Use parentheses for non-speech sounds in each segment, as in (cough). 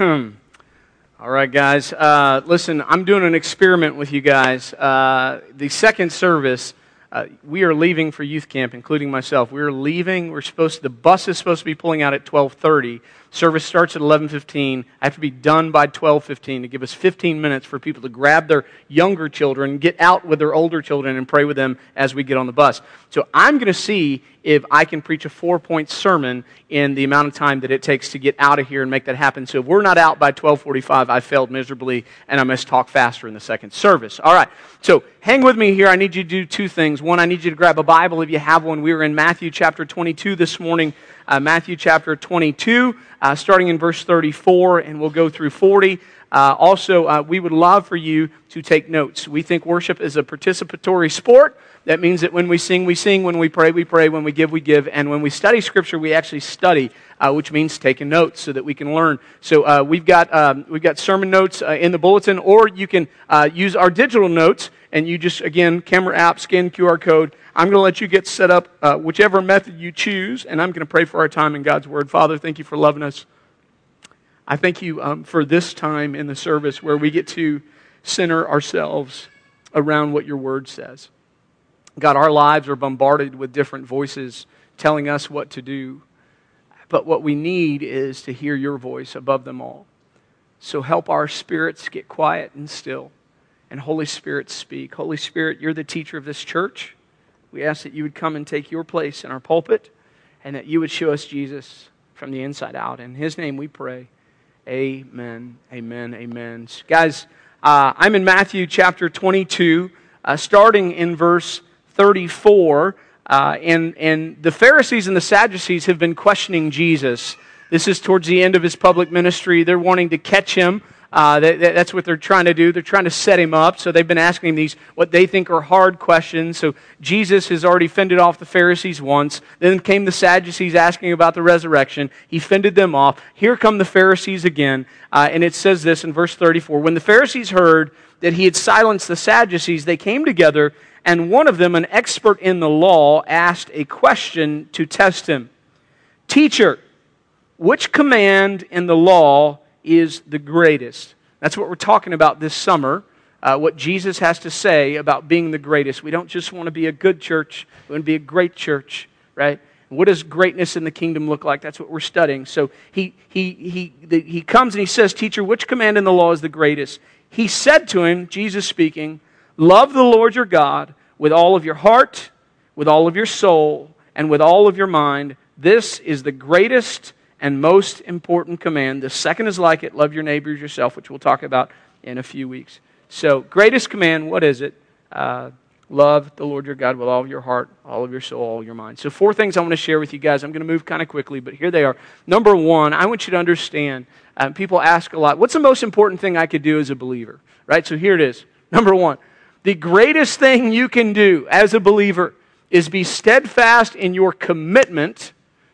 (clears throat) All right, guys. Uh, listen, I'm doing an experiment with you guys. Uh, the second service, uh, we are leaving for youth camp, including myself. We are leaving. We're supposed to, the bus is supposed to be pulling out at 12:30. Service starts at 11:15. I have to be done by 12:15 to give us 15 minutes for people to grab their younger children, get out with their older children, and pray with them as we get on the bus. So I'm going to see if I can preach a four-point sermon in the amount of time that it takes to get out of here and make that happen. So if we're not out by 12:45, I failed miserably, and I must talk faster in the second service. All right. So hang with me here. I need you to do two things. One, I need you to grab a Bible if you have one. We were in Matthew chapter 22 this morning uh, Matthew chapter 22, uh, starting in verse 34, and we'll go through 40. Uh, also, uh, we would love for you to take notes. We think worship is a participatory sport. That means that when we sing, we sing. When we pray, we pray. When we give, we give. And when we study Scripture, we actually study, uh, which means taking notes so that we can learn. So uh, we've, got, um, we've got sermon notes uh, in the bulletin, or you can uh, use our digital notes, and you just, again, camera app, scan QR code, I'm going to let you get set up uh, whichever method you choose, and I'm going to pray for our time in God's Word. Father, thank you for loving us. I thank you um, for this time in the service where we get to center ourselves around what your Word says. God, our lives are bombarded with different voices telling us what to do, but what we need is to hear your voice above them all. So help our spirits get quiet and still, and Holy Spirit speak. Holy Spirit, you're the teacher of this church. We ask that you would come and take your place in our pulpit and that you would show us Jesus from the inside out. In his name we pray. Amen. Amen. Amen. Guys, uh, I'm in Matthew chapter 22, uh, starting in verse 34. Uh, and, and the Pharisees and the Sadducees have been questioning Jesus. This is towards the end of his public ministry. They're wanting to catch him uh, that, that's what they're trying to do. They're trying to set him up. So they've been asking him these, what they think are hard questions. So Jesus has already fended off the Pharisees once. Then came the Sadducees asking about the resurrection. He fended them off. Here come the Pharisees again. Uh, and it says this in verse 34 When the Pharisees heard that he had silenced the Sadducees, they came together, and one of them, an expert in the law, asked a question to test him Teacher, which command in the law is the greatest. That's what we're talking about this summer. Uh, what Jesus has to say about being the greatest. We don't just want to be a good church, we want to be a great church, right? What does greatness in the kingdom look like? That's what we're studying. So he, he, he, the, he comes and he says, Teacher, which command in the law is the greatest? He said to him, Jesus speaking, Love the Lord your God with all of your heart, with all of your soul, and with all of your mind. This is the greatest and most important command. The second is like it love your neighbors yourself, which we'll talk about in a few weeks. So, greatest command, what is it? Uh, love the Lord your God with all of your heart, all of your soul, all your mind. So, four things I want to share with you guys. I'm going to move kind of quickly, but here they are. Number one, I want you to understand. Uh, people ask a lot, what's the most important thing I could do as a believer? Right? So, here it is. Number one, the greatest thing you can do as a believer is be steadfast in your commitment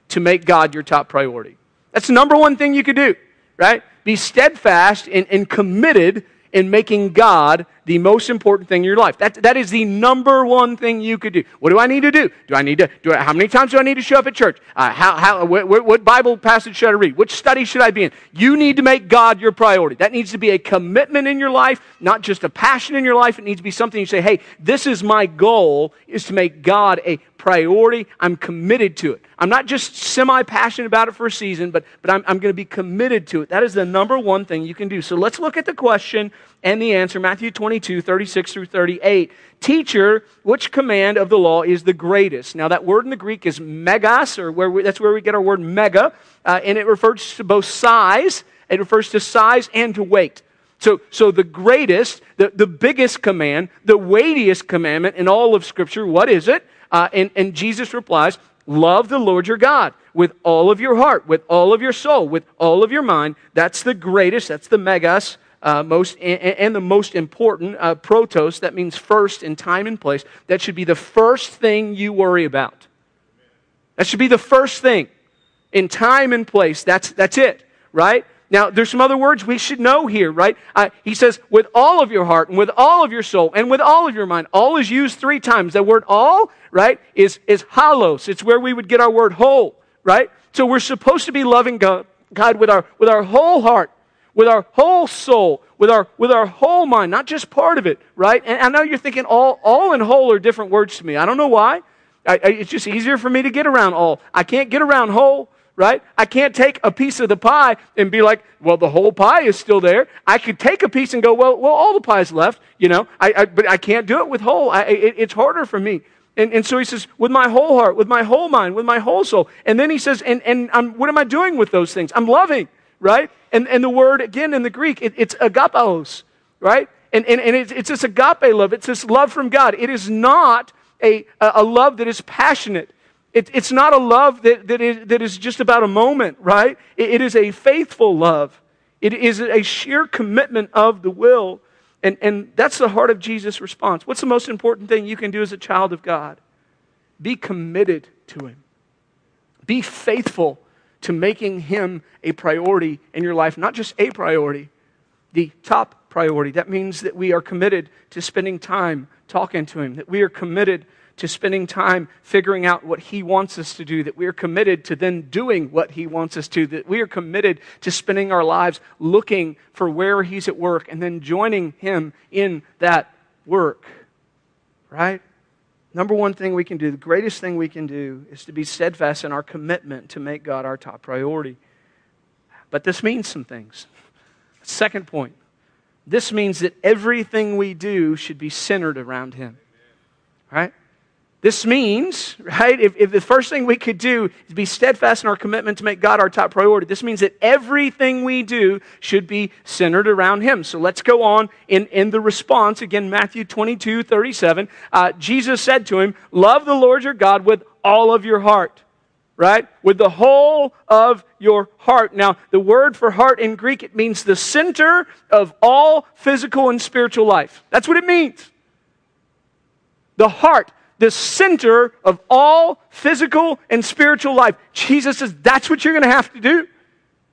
to make God your top priority. That's the number one thing you could do, right? Be steadfast and, and committed in making God the most important thing in your life. That, that is the number one thing you could do. What do I need to do? Do I need to, do I, how many times do I need to show up at church? Uh, how, how, what, what Bible passage should I read? Which study should I be in? You need to make God your priority. That needs to be a commitment in your life, not just a passion in your life. It needs to be something you say, hey, this is my goal, is to make God a priority. I'm committed to it. I'm not just semi passionate about it for a season, but, but I'm, I'm going to be committed to it. That is the number one thing you can do. So let's look at the question and the answer Matthew 22, 36 through 38. Teacher, which command of the law is the greatest? Now, that word in the Greek is megas, or where we, that's where we get our word mega, uh, and it refers to both size, it refers to size and to weight. So, so the greatest, the, the biggest command, the weightiest commandment in all of Scripture, what is it? Uh, and, and Jesus replies, Love the Lord your God with all of your heart, with all of your soul, with all of your mind. That's the greatest, that's the megas, uh, most, and, and, the most important, uh, protos, that means first in time and place. That should be the first thing you worry about. That should be the first thing. In time and place, that's, that's it, right? Now, there's some other words we should know here, right? Uh, he says, with all of your heart and with all of your soul and with all of your mind. All is used three times. That word all, right, is, is holos. It's where we would get our word whole, right? So we're supposed to be loving God, God with, our, with our whole heart, with our whole soul, with our, with our whole mind, not just part of it, right? And I know you're thinking all, all and whole are different words to me. I don't know why. I, I, it's just easier for me to get around all. I can't get around whole, right? I can't take a piece of the pie and be like, well, the whole pie is still there. I could take a piece and go, well, well, all the pie's left, you know. I, I but I can't do it with whole. I, it, it's harder for me. And, and so he says, with my whole heart, with my whole mind, with my whole soul. And then he says, and, and I'm, what am I doing with those things? I'm loving, right? And, and the word, again, in the Greek, it, it's agapos, right? And, and, and it's, it's this agape love. It's this love from God. It is not a, a love that is passionate. It, it's not a love that, that, is, that is just about a moment, right? It, it is a faithful love. It is a sheer commitment of the will and, and that's the heart of Jesus' response. What's the most important thing you can do as a child of God? Be committed to Him. Be faithful to making Him a priority in your life, not just a priority, the top priority. That means that we are committed to spending time talking to Him, that we are committed to spending time figuring out what He wants us to do, that we are committed to then doing what He wants us to, that we are committed to spending our lives looking for where He's at work and then joining Him in that work. Right? Number one thing we can do, the greatest thing we can do, is to be steadfast in our commitment to make God our top priority. But this means some things. Second point this means that everything we do should be centered around Him. Right? This means, right, if, if the first thing we could do is be steadfast in our commitment to make God our top priority, this means that everything we do should be centered around Him. So let's go on in, in the response. Again, Matthew 22, 37. Uh, Jesus said to him, Love the Lord your God with all of your heart right? With the whole of your heart. Now, the word for heart in Greek, it means the center of all physical and spiritual life. That's what it means. The heart the center of all physical and spiritual life. Jesus says that's what you're going to have to do.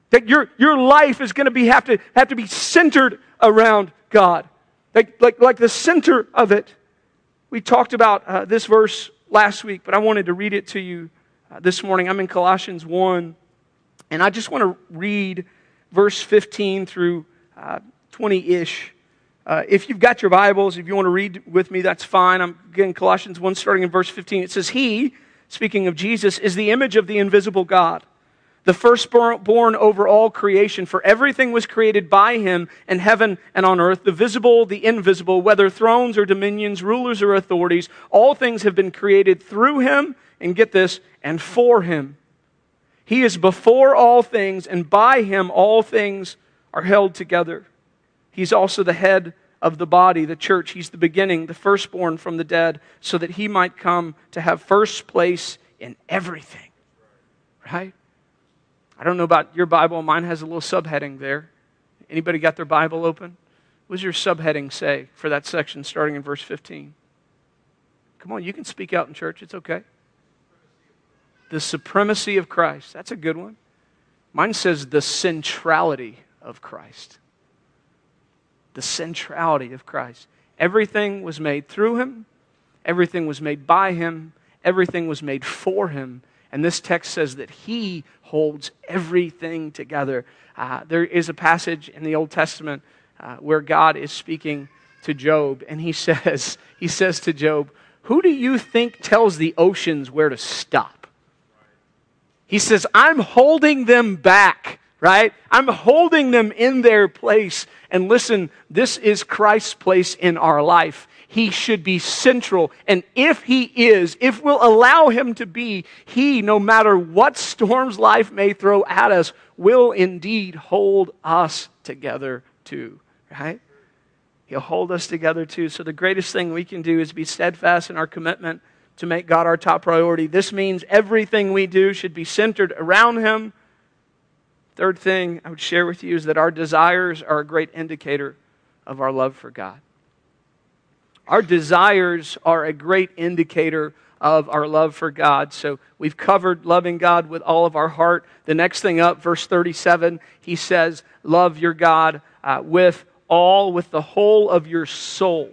That your, your life is going to be, have, to, have to be centered around God. Like, like, like the center of it. We talked about uh, this verse last week, but I wanted to read it to you uh, this morning. I'm in Colossians 1, and I just want to read verse 15 through 20 uh, ish. Uh, if you've got your Bibles, if you want to read with me, that's fine. I'm getting Colossians 1, starting in verse 15. It says, He, speaking of Jesus, is the image of the invisible God, the firstborn over all creation. For everything was created by him in heaven and on earth, the visible, the invisible, whether thrones or dominions, rulers or authorities. All things have been created through him, and get this, and for him. He is before all things, and by him all things are held together. He's also the head of the body, the church. He's the beginning, the firstborn from the dead, so that he might come to have first place in everything. Right? I don't know about your Bible. Mine has a little subheading there. Anybody got their Bible open? What does your subheading say for that section starting in verse 15? Come on, you can speak out in church. It's okay. The supremacy of Christ. That's a good one. Mine says the centrality of Christ the centrality of Christ. Everything was made through him, everything was made by him, everything was made for him. And this text says that he holds everything together. Uh, there is a passage in the Old Testament uh, where God is speaking to Job, and he (laughs) says, he says to Job, Who do you think tells the oceans where to stop? He says, I'm holding them back right? I'm holding them in their place. And listen, this is Christ's place in our life. He should be central. And if He is, if we'll allow Him to be, He, no matter what storms life may throw at us, will indeed hold us together too, right? He'll hold us together too. So the greatest thing we can do is be steadfast in our commitment to make God our top priority. This means everything we do should be centered around Him Third thing I would share with you is that our desires are a great indicator of our love for God. Our desires are a great indicator of our love for God. So we've covered loving God with all of our heart. The next thing up, verse 37, he says, Love your God uh, with all, with the whole of your soul.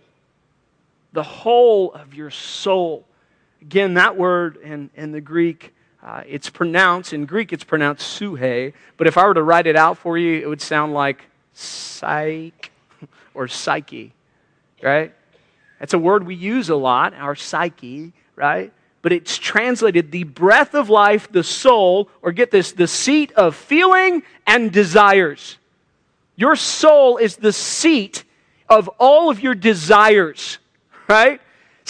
The whole of your soul. Again, that word in, in the Greek uh, it's pronounced, in Greek, it's pronounced suhe, but if I were to write it out for you, it would sound like psych (laughs) or psyche, right? That's a word we use a lot, our psyche, right? But it's translated the breath of life, the soul, or get this, the seat of feeling and desires. Your soul is the seat of all of your desires, (laughs) right?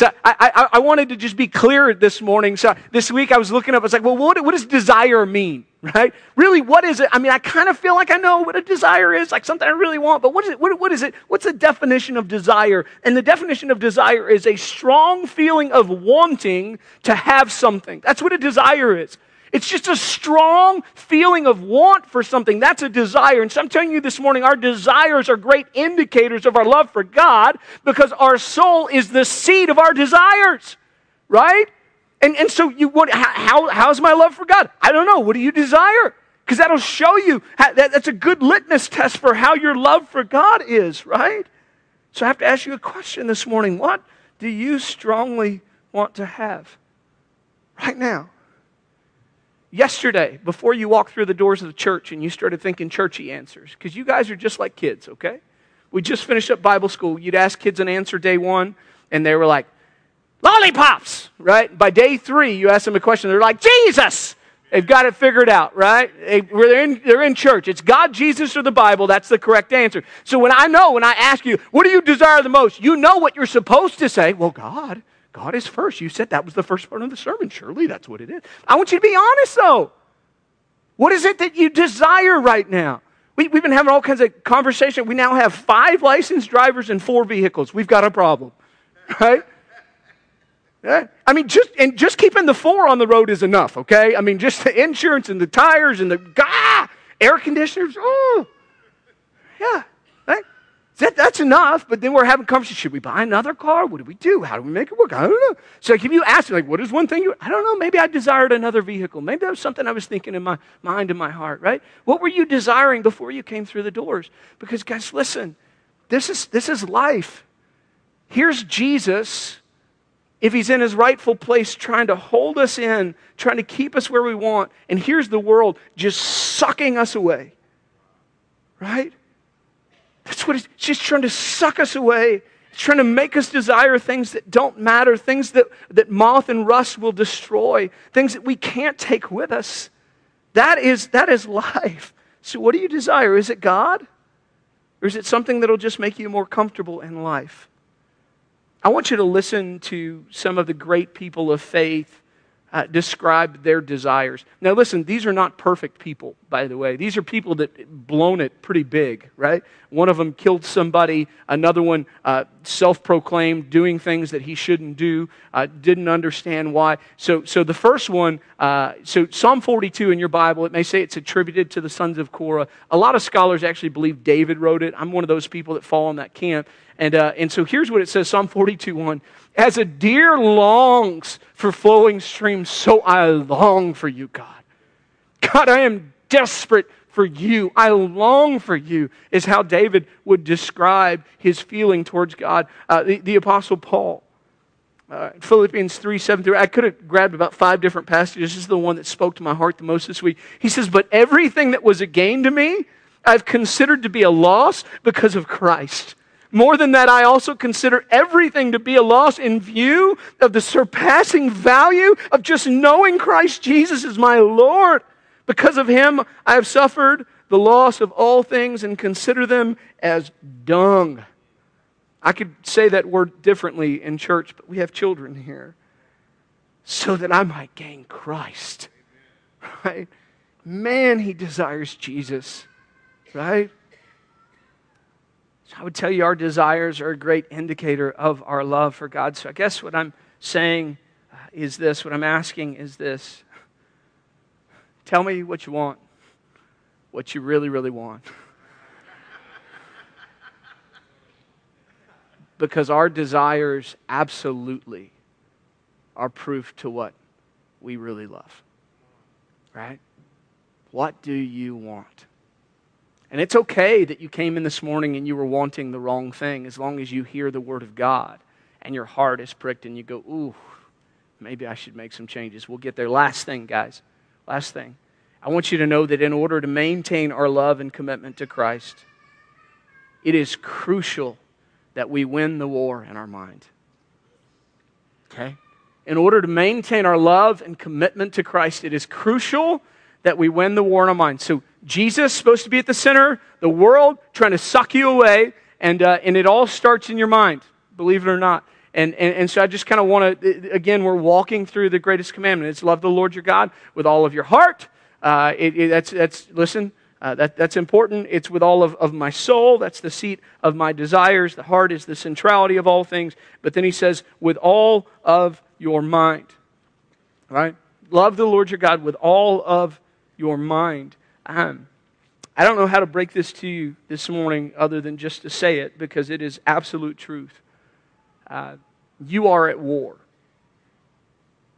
So I, I, I, wanted to just be clear this morning. So this week I was looking up, I was like, well, what, what does desire mean? Right? Really, what is it? I mean, I kind of feel like I know what a desire is, like something I really want, but what is it? What, what is it? What's the definition of desire? And the definition of desire is a strong feeling of wanting to have something. That's what a desire is. It's just a strong feeling of want for something. That's a desire. And so I'm telling you this morning, our desires are great indicators of our love for God because our soul is the seat of our desires, right? And, and so you what, how, how's my love for God? I don't know. What do you desire? Because that'll show you. How, that, that's a good litmus test for how your love for God is, right? So I have to ask you a question this morning. What do you strongly want to have right now? Yesterday before you walked through the doors of the church and you started thinking churchy answers because you guys are just like kids okay? We just finished up bible school. You'd ask kids an answer day one and they were like lollipops right? By day three you ask them a question they're like jesus! They've got it figured out right? They, are in, they're in church. It's god jesus or the bible. That's the correct answer. So when i know when i ask you what do you desire the most? You know what you're supposed to say. Well god God is first. You said that was the first part of the sermon. Surely that's what it is. I want you to be honest, though. What is it that you desire right now? We, have been having all kinds of conversation. We now have five licensed drivers and four vehicles. We've got a problem, right? Yeah. I mean, just and just keeping the four on the road is enough, okay? I mean, just the insurance and the tires and the ah, air conditioners. Oh, yeah. Right? That, that's enough, but then we're having conversations. Should we buy another car? What do we do? How do we make it work? I don't know. So if you ask me, like, what is one thing you, I don't know, maybe I desired another vehicle. Maybe that was something I was thinking in my mind and my heart, right? What were you desiring before you came through the doors? Because guys, listen, this is, this is life. Here's Jesus, if he's in his rightful place, trying to hold us in, trying to keep us where we want. And here's the world just sucking us away, right? That's what it's just trying to suck us away. It's trying to make us desire things that don't matter, things that, that moth and rust will destroy, things that we can't take with us. That is, that is life. So, what do you desire? Is it God? Or is it something that'll just make you more comfortable in life? I want you to listen to some of the great people of faith uh, described their desires. Now, listen, these are not perfect people, by the way. These are people that blown it pretty big, right? One of them killed somebody, another one uh, self proclaimed doing things that he shouldn't do, uh, didn't understand why. So, so the first one, uh, so Psalm 42 in your Bible, it may say it's attributed to the sons of Korah. A lot of scholars actually believe David wrote it. I'm one of those people that fall in that camp. And, uh, and so here's what it says Psalm 42 1. As a deer longs for flowing streams, so I long for you, God. God, I am desperate for you. I long for you, is how David would describe his feeling towards God. Uh, the, the, Apostle Paul, uh, Philippians 3 7 through, I could have grabbed about five different passages. This is the one that spoke to my heart the most this week. He says, But everything that was a gain to me, I've considered to be a loss because of Christ. More than that, I also consider everything to be a loss in view of the surpassing value of just knowing Christ Jesus is my Lord. Because of him, I have suffered the loss of all things and consider them as dung. I could say that word differently in church, but we have children here. So that I might gain Christ. Right? Man, he desires Jesus. Right? So I would tell you our desires are a great indicator of our love for God. So I guess what I'm saying uh, is this what I'm asking is this tell me what you want, what you really, really want. because our desires absolutely are proof to what we really love. Right? What do you want? And it's okay that you came in this morning and you were wanting the wrong thing as long as you hear the word of God and your heart is pricked and you go, ooh, maybe I should make some changes. We'll get there. Last thing, guys. Last thing. I want you to know that in order to maintain our love and commitment to Christ, it is crucial that we win the war in our mind. Okay? In order to maintain our love and commitment to Christ, it is crucial that we win the war in our mind. So, Jesus supposed to be at the center, the world trying to suck you away, and, uh, and it all starts in your mind, believe it or not. And, and, and so I just kind of want to, again, we're walking through the greatest commandment. It's love the Lord your God with all of your heart. Uh, it, it, that's, that's, listen, uh, that, that's important. It's with all of, of my soul. That's the seat of my desires. The heart is the centrality of all things. But then he says, with all of your mind. Right? Love the Lord your God with all of your mind. Um, I don't know how to break this to you this morning other than just to say it because it is absolute truth. Uh, you are at war.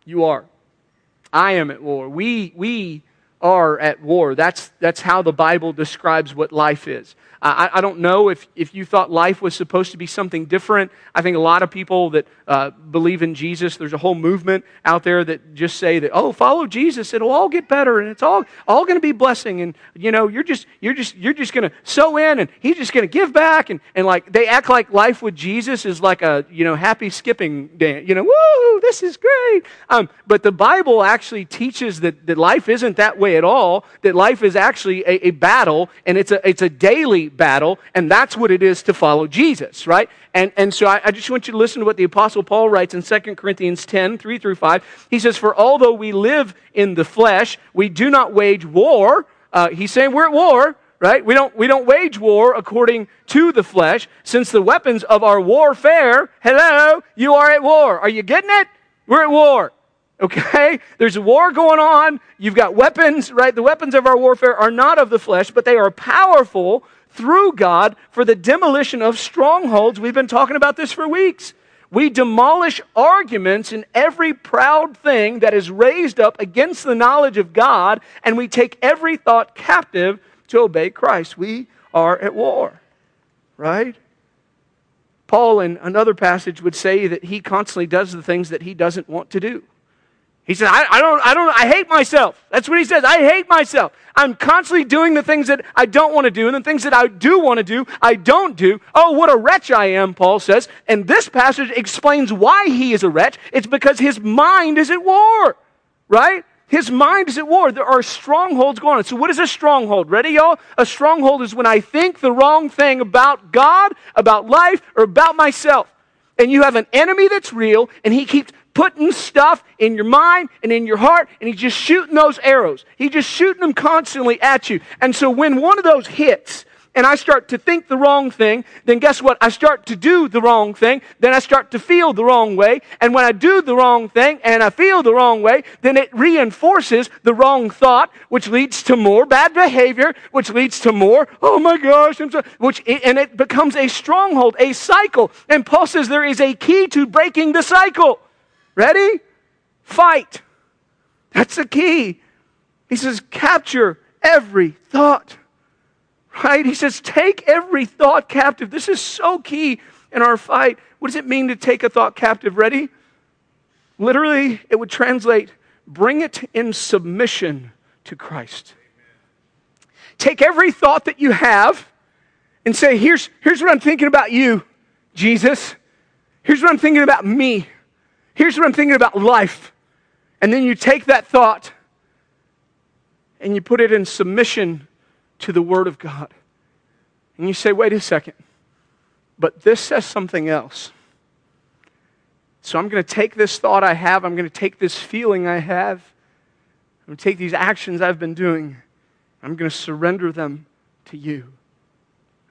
You are. I am at war. We, we are at war. That's, that's how the Bible describes what life is. I, I don't know if, if you thought life was supposed to be something different. I think a lot of people that uh, believe in Jesus, there's a whole movement out there that just say that, oh, follow Jesus, it'll all get better and it's all, all going to be blessing. And, you know, you're just, you're just, you're just going to sow in and he's just going to give back. And, and like, they act like life with Jesus is like a, you know, happy skipping dance. You know, woo, this is great. Um, but the Bible actually teaches that, that life isn't that way at all, that life is actually a, a battle and it's a, it's a daily battle, and that's what it is to follow Jesus, right? And, and so I, I, just want you to listen to what the Apostle Paul writes in 2 Corinthians 10, 3 through 5. He says, For although we live in the flesh, we do not wage war. Uh, he's saying we're at war, right? We don't, we don't wage war according to the flesh, since the weapons of our warfare, hello, you are at war. Are you getting it? We're at war. Okay? There's a war going on. You've got weapons, right? The weapons of our warfare are not of the flesh, but they are powerful through God for the demolition of strongholds. We've been talking about this for weeks. We demolish arguments and every proud thing that is raised up against the knowledge of God, and we take every thought captive to obey Christ. We are at war, right? Paul, in another passage, would say that he constantly does the things that he doesn't want to do. He said, I, I, don't, I don't, I hate myself. That's what he says. I hate myself. I'm constantly doing the things that I don't want to do, and the things that I do want to do, I don't do. Oh, what a wretch I am, Paul says. And this passage explains why he is a wretch. It's because his mind is at war, right? His mind is at war. There are strongholds going on. So, what is a stronghold? Ready, y'all? A stronghold is when I think the wrong thing about God, about life, or about myself. And you have an enemy that's real, and he keeps putting stuff in your mind and in your heart, and he's just shooting those arrows. He's just shooting them constantly at you. And so when one of those hits, and I start to think the wrong thing, then guess what? I start to do the wrong thing. Then I start to feel the wrong way. And when I do the wrong thing and I feel the wrong way, then it reinforces the wrong thought, which leads to more bad behavior, which leads to more, oh my gosh, I'm so, which, and it becomes a stronghold, a cycle. And Paul says there is a key to breaking the cycle. Ready? Fight. That's the key. He says, capture every thought. Right? He says, take every thought captive. This is so key in our fight. What does it mean to take a thought captive? Ready? Literally, it would translate bring it in submission to Christ. Take every thought that you have and say, here's, here's what I'm thinking about you, Jesus. Here's what I'm thinking about me. Here's what I'm thinking about life. And then you take that thought and you put it in submission to the Word of God. And you say, wait a second, but this says something else. So I'm going to take this thought I have, I'm going to take this feeling I have, I'm going to take these actions I've been doing, I'm going to surrender them to you.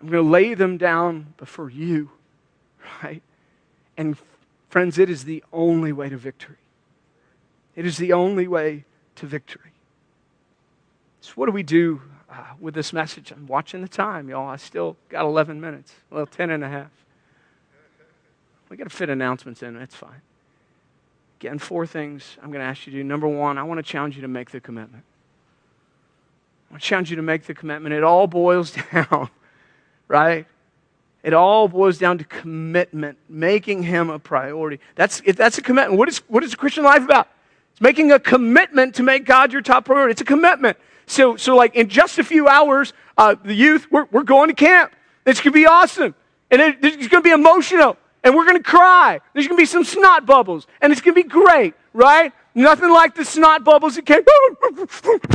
I'm going to lay them down before you, right? And Friends, it is the only way to victory. It is the only way to victory. So, what do we do uh, with this message? I'm watching the time, y'all. I still got 11 minutes, well, 10 and a half. We got to fit announcements in, that's fine. Again, four things I'm going to ask you to do. Number one, I want to challenge you to make the commitment. I challenge you to make the commitment. It all boils (laughs) down, right? It all boils down to commitment, making Him a priority. That's, if that's a commitment. What is, what is the Christian life about? It's making a commitment to make God your top priority. It's a commitment. So, so like in just a few hours, uh, the youth, we're, we're going to camp. It's going to be awesome. And it, it's going to be emotional. And we're going to cry. There's going to be some snot bubbles. And it's going to be great, right? Nothing like the snot bubbles that came.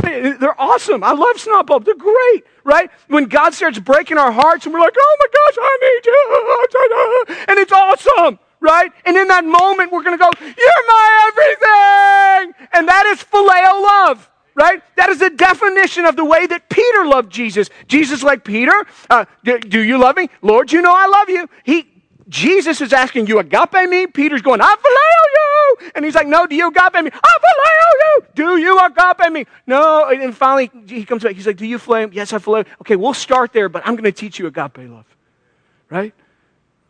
(laughs) They're awesome. I love snot bubbles. They're great, right? When God starts breaking our hearts and we're like, oh my gosh, I need you. And it's awesome, right? And in that moment, we're going to go, you're my everything. And that is phileo love right? That is the definition of the way that Peter loved Jesus. Jesus, like Peter, uh, do, do, you love me? Lord, you know I love you. He, Jesus is asking you agape me. Peter's going, I phileo you. And he's like, no, do you agape me? I phileo you. Do you agape me? No. And finally, he comes back. He's like, do you phileo? Yes, I phileo. Okay, we'll start there, but I'm going to teach you agape love. Right?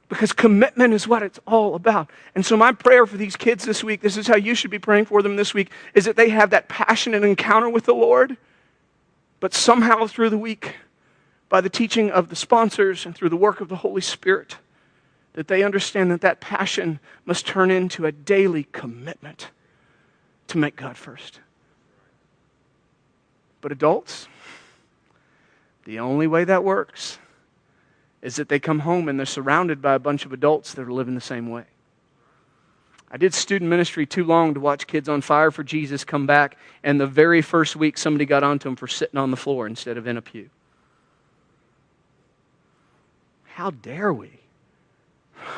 Because commitment is what it's all about. And so, my prayer for these kids this week, this is how you should be praying for them this week, is that they have that passionate encounter with the Lord, but somehow through the week, by the teaching of the sponsors and through the work of the Holy Spirit, that they understand that that passion must turn into a daily commitment to make God first. But adults, the only way that works is that they come home and they're surrounded by a bunch of adults that are living the same way. I did student ministry too long to watch kids on fire for Jesus come back, and the very first week somebody got onto them for sitting on the floor instead of in a pew. How dare we?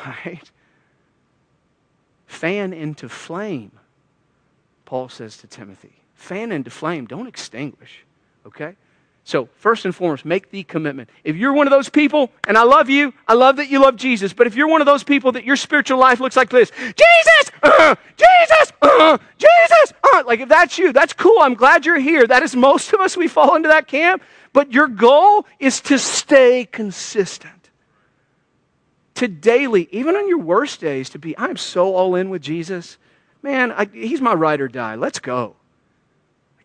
Right? Fan into flame, Paul says to Timothy. Fan into flame, don't extinguish, okay? So, first and foremost, make the commitment. If you're one of those people, and I love you, I love that you love Jesus, but if you're one of those people that your spiritual life looks like this Jesus, uh, Jesus, uh, Jesus, uh, like if that's you, that's cool. I'm glad you're here. That is most of us, we fall into that camp. But your goal is to stay consistent to daily, even on your worst days, to be, I'm so all in with Jesus. Man, I, he's my ride or die. Let's go.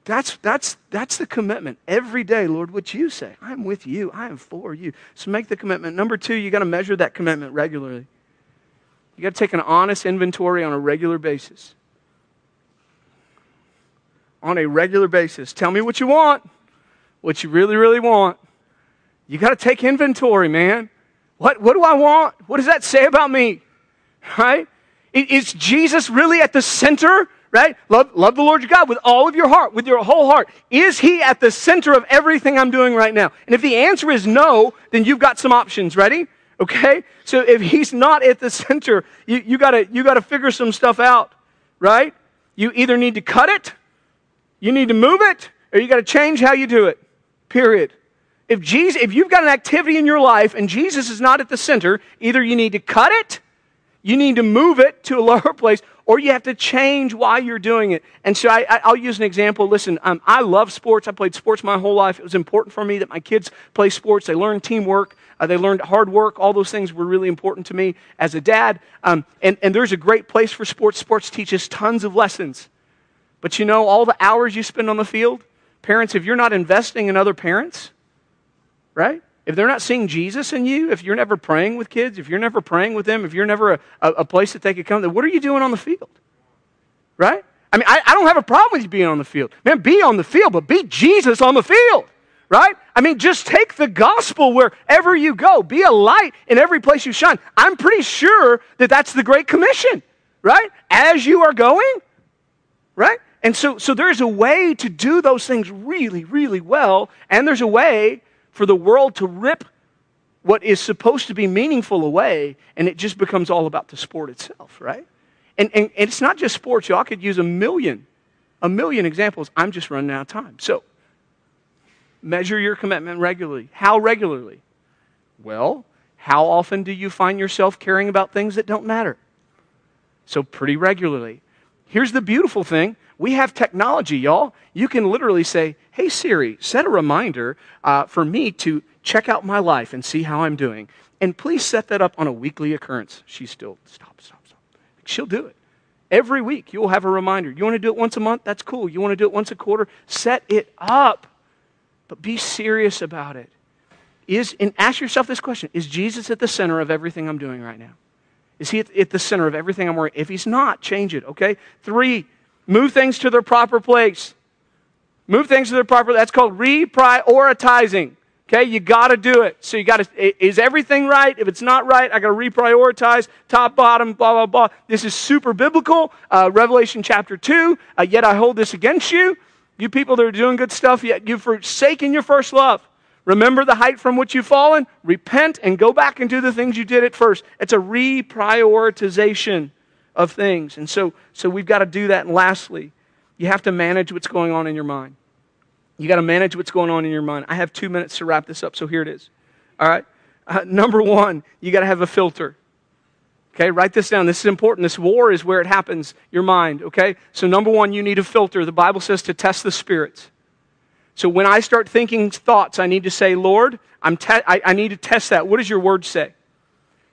That's, that's, that's the commitment. Every day, Lord, what you say. I'm with you. I am for you. So make the commitment. Number two, you got to measure that commitment regularly. You got to take an honest inventory on a regular basis. On a regular basis. Tell me what you want, what you really, really want. You got to take inventory, man. What, what do I want? What does that say about me? Right? Is Jesus really at the center? Right? Love, love the Lord your God with all of your heart, with your whole heart. Is he at the center of everything I'm doing right now? And if the answer is no, then you've got some options. Ready? Okay? So if he's not at the (laughs) center, you, you gotta you gotta figure some stuff out, right? You either need to cut it, you need to move it, or you gotta change how you do it. Period. If, Jesus, if you've got an activity in your life and Jesus is not at the center, either you need to cut it, you need to move it to a (laughs) lower place, or you have to change why you're doing it. And so I, will use an example. Listen, um, I love sports. I played sports my whole life. It was important for me that my kids play sports. They learn teamwork. Uh, they learned hard work. All those things were really important to me as a dad. Um, and, and there's a great place for sports. Sports teaches tons of lessons. But you know, all the hours you spend on the field, parents, if you're not investing in other parents, right? If they're not seeing Jesus in you, if you're never praying with kids, if you're never praying with them, if you're never a, a, place that they could come, then what are you doing on the field? Right? I mean, I, I don't have a problem with you being on the field. Man, be on the field, but be Jesus on the field. Right? I mean, just take the gospel wherever you go. Be a light in every place you shine. I'm pretty sure that that's the Great Commission, right? As you are going, right? And so, so there's a way to do those things really, really well, and there's a way for the world to rip what is supposed to be meaningful away, and it just becomes all about the sport itself, right? And, and, and it's not just sports, y'all. I could use a million, a million examples. I'm just running out of time. So, measure your commitment regularly. How regularly? Well, how often do you find yourself caring about things that don't matter? So, pretty regularly. Here's the beautiful thing we have technology, y'all. You can literally say, Hey Siri, set a reminder uh, for me to check out my life and see how I'm doing. And please set that up on a weekly occurrence. She's still, stop, stop, stop. She'll do it. Every week, you'll have a reminder. You want to do it once a month? That's cool. You want to do it once a quarter? Set it up. But be serious about it. Is, and ask yourself this question Is Jesus at the center of everything I'm doing right now? Is he at, the center of everything I'm working? If he's not, change it, okay? Three, move things to their proper place. Move things to their proper, that's called reprioritizing. Okay, you got to do it. So you got to, is everything right? If it's not right, I got to reprioritize, top, bottom, blah, blah, blah. This is super biblical. Uh, Revelation chapter 2. Uh, yet I hold this against you. You people that are doing good stuff, yet you've forsaken your first love. Remember the height from which you've fallen? Repent and go back and do the things you did at first. It's a reprioritization of things. And so, so we've got to do that. And lastly, you have to manage what's going on in your mind. You got to manage what's going on in your mind. I have two minutes to wrap this up, so here it is. All right? Uh, number one, you got to have a filter. Okay, write this down. This is important. This war is where it happens, your mind. Okay? So, number one, you need a filter. The Bible says to test the spirits. So, when I start thinking thoughts, I need to say, Lord, I'm te- I, I need to test that. What does your word say?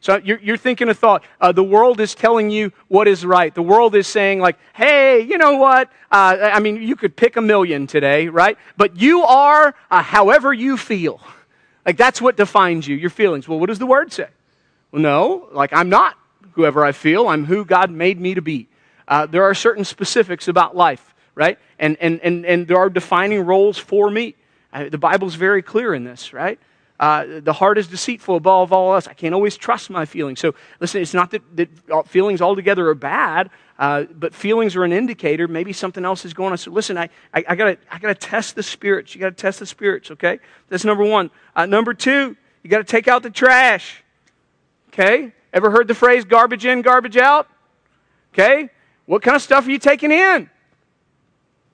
So you're, you're thinking a thought. Uh, the world is telling you what is right. The world is saying, like, hey, you know what? Uh, I mean, you could pick a million today, right? But you are uh, however you feel. Like, that's what defines you, your feelings. Well, what does the word say? Well, no, like, I'm not whoever I feel. I'm who God made me to be. Uh, there are certain specifics about life, right? And, and, and, and there are defining roles for me. Uh, the Bible's very clear in this, right? Uh, the heart is deceitful above all else. I can't always trust my feelings. So, listen, it's not that, that feelings altogether are bad, uh, but feelings are an indicator. Maybe something else is going on. So, listen, I, I, I got I to test the spirits. You got to test the spirits, okay? That's number one. Uh, number two, you got to take out the trash, okay? Ever heard the phrase garbage in, garbage out? Okay? What kind of stuff are you taking in?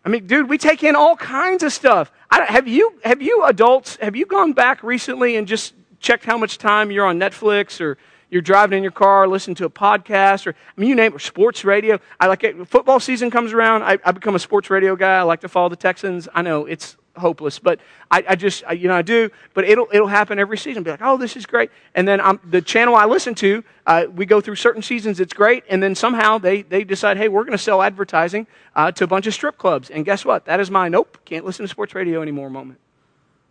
I mean, dude, we take in all kinds of stuff. have you have you adults have you gone back recently and just checked how much time you're on Netflix or you're driving in your car, listening to a podcast, or I mean, you name it, sports radio. I like it. Football season comes around. I, I become a sports radio guy. I like to follow the Texans. I know it's hopeless. But I, I just, I, you know, I do. But it'll, it'll happen every season. Be like, oh, this is great. And then I'm, the channel I listen to, uh, we go through certain seasons, it's great. And then somehow they, they decide, hey, we're going to sell advertising uh, to a bunch of strip clubs. And guess what? That is my nope, can't listen to sports radio anymore moment.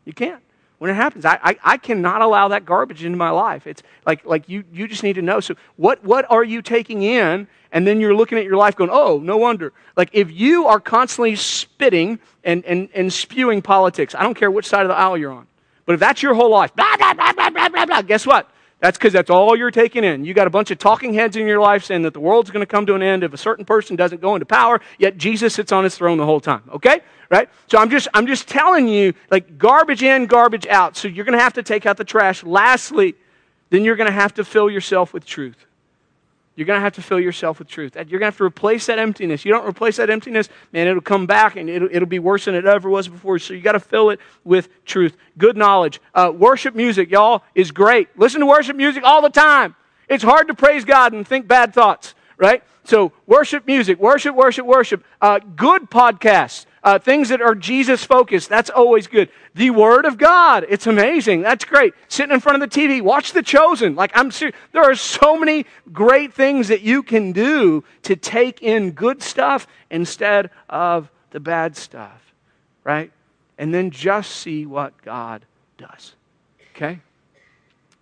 You can't when it happens. I, I, I, cannot allow that garbage into my life. It's like, like you, you just need to know. So, what, what are you taking in? And then you're looking at your life going, oh, no wonder. Like, if you are constantly spitting and, and, and spewing politics, I don't care which side of the aisle you're on, but if that's your whole life, blah, blah, blah, blah, blah, blah, blah, guess what? That's because that's all you're taking in. You got a bunch of talking heads in your life saying that the world's going to come to an end if a certain person doesn't go into power, yet Jesus sits on his throne the whole time. Okay? Right? So I'm just I'm just telling you, like garbage in, garbage out. So you're going to have to take out the trash. Lastly, then you're going to have to fill yourself with truth. You're going to have to fill yourself with truth. You're going to have to replace that emptiness. You don't replace that emptiness, man, it'll come back and it'll, it'll be worse than it ever was before. So you got to fill it with truth. Good knowledge. Uh, worship music, y'all, is great. Listen to worship music all the time. It's hard to praise God and think bad thoughts, right? So worship music, worship, worship, worship. Uh, good podcasts uh, things that are Jesus focused. That's always good. The Word of God. It's amazing. That's great. Sitting in front of the TV, watch The Chosen. Like, I'm serious. There are so many great things that you can do to take in good stuff instead of the bad stuff, right? And then just see what God does. Okay?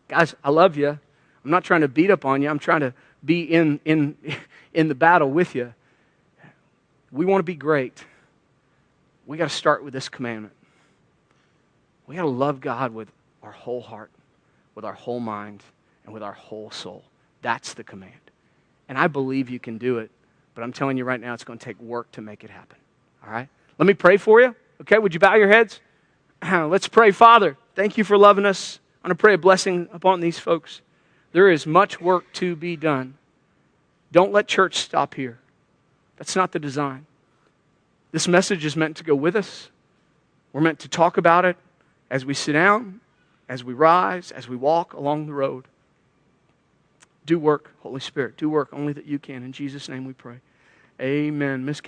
Guys, I love you. I'm not trying to beat up on you. I'm trying to be in, in, (laughs) in the battle with you. We want to be great we got to start with this commandment. We got to love God with our whole heart, with our whole mind, and with our whole soul. That's the command. And I believe you can do it, but I'm telling you right now, it's going to take work to make it happen. All right? Let me pray for you. Okay? Would you bow your heads? (clears throat) Let's pray. Father, thank you for loving us. I'm going to pray a blessing upon these folks. There is much work to be done. Don't let church stop here. That's not the design. This message is meant to go with us. We're meant to talk about it as we sit down, as we rise, as we walk along the road. Do work, Holy Spirit. Do work only that you can. In Jesus' name we pray. Amen. Miss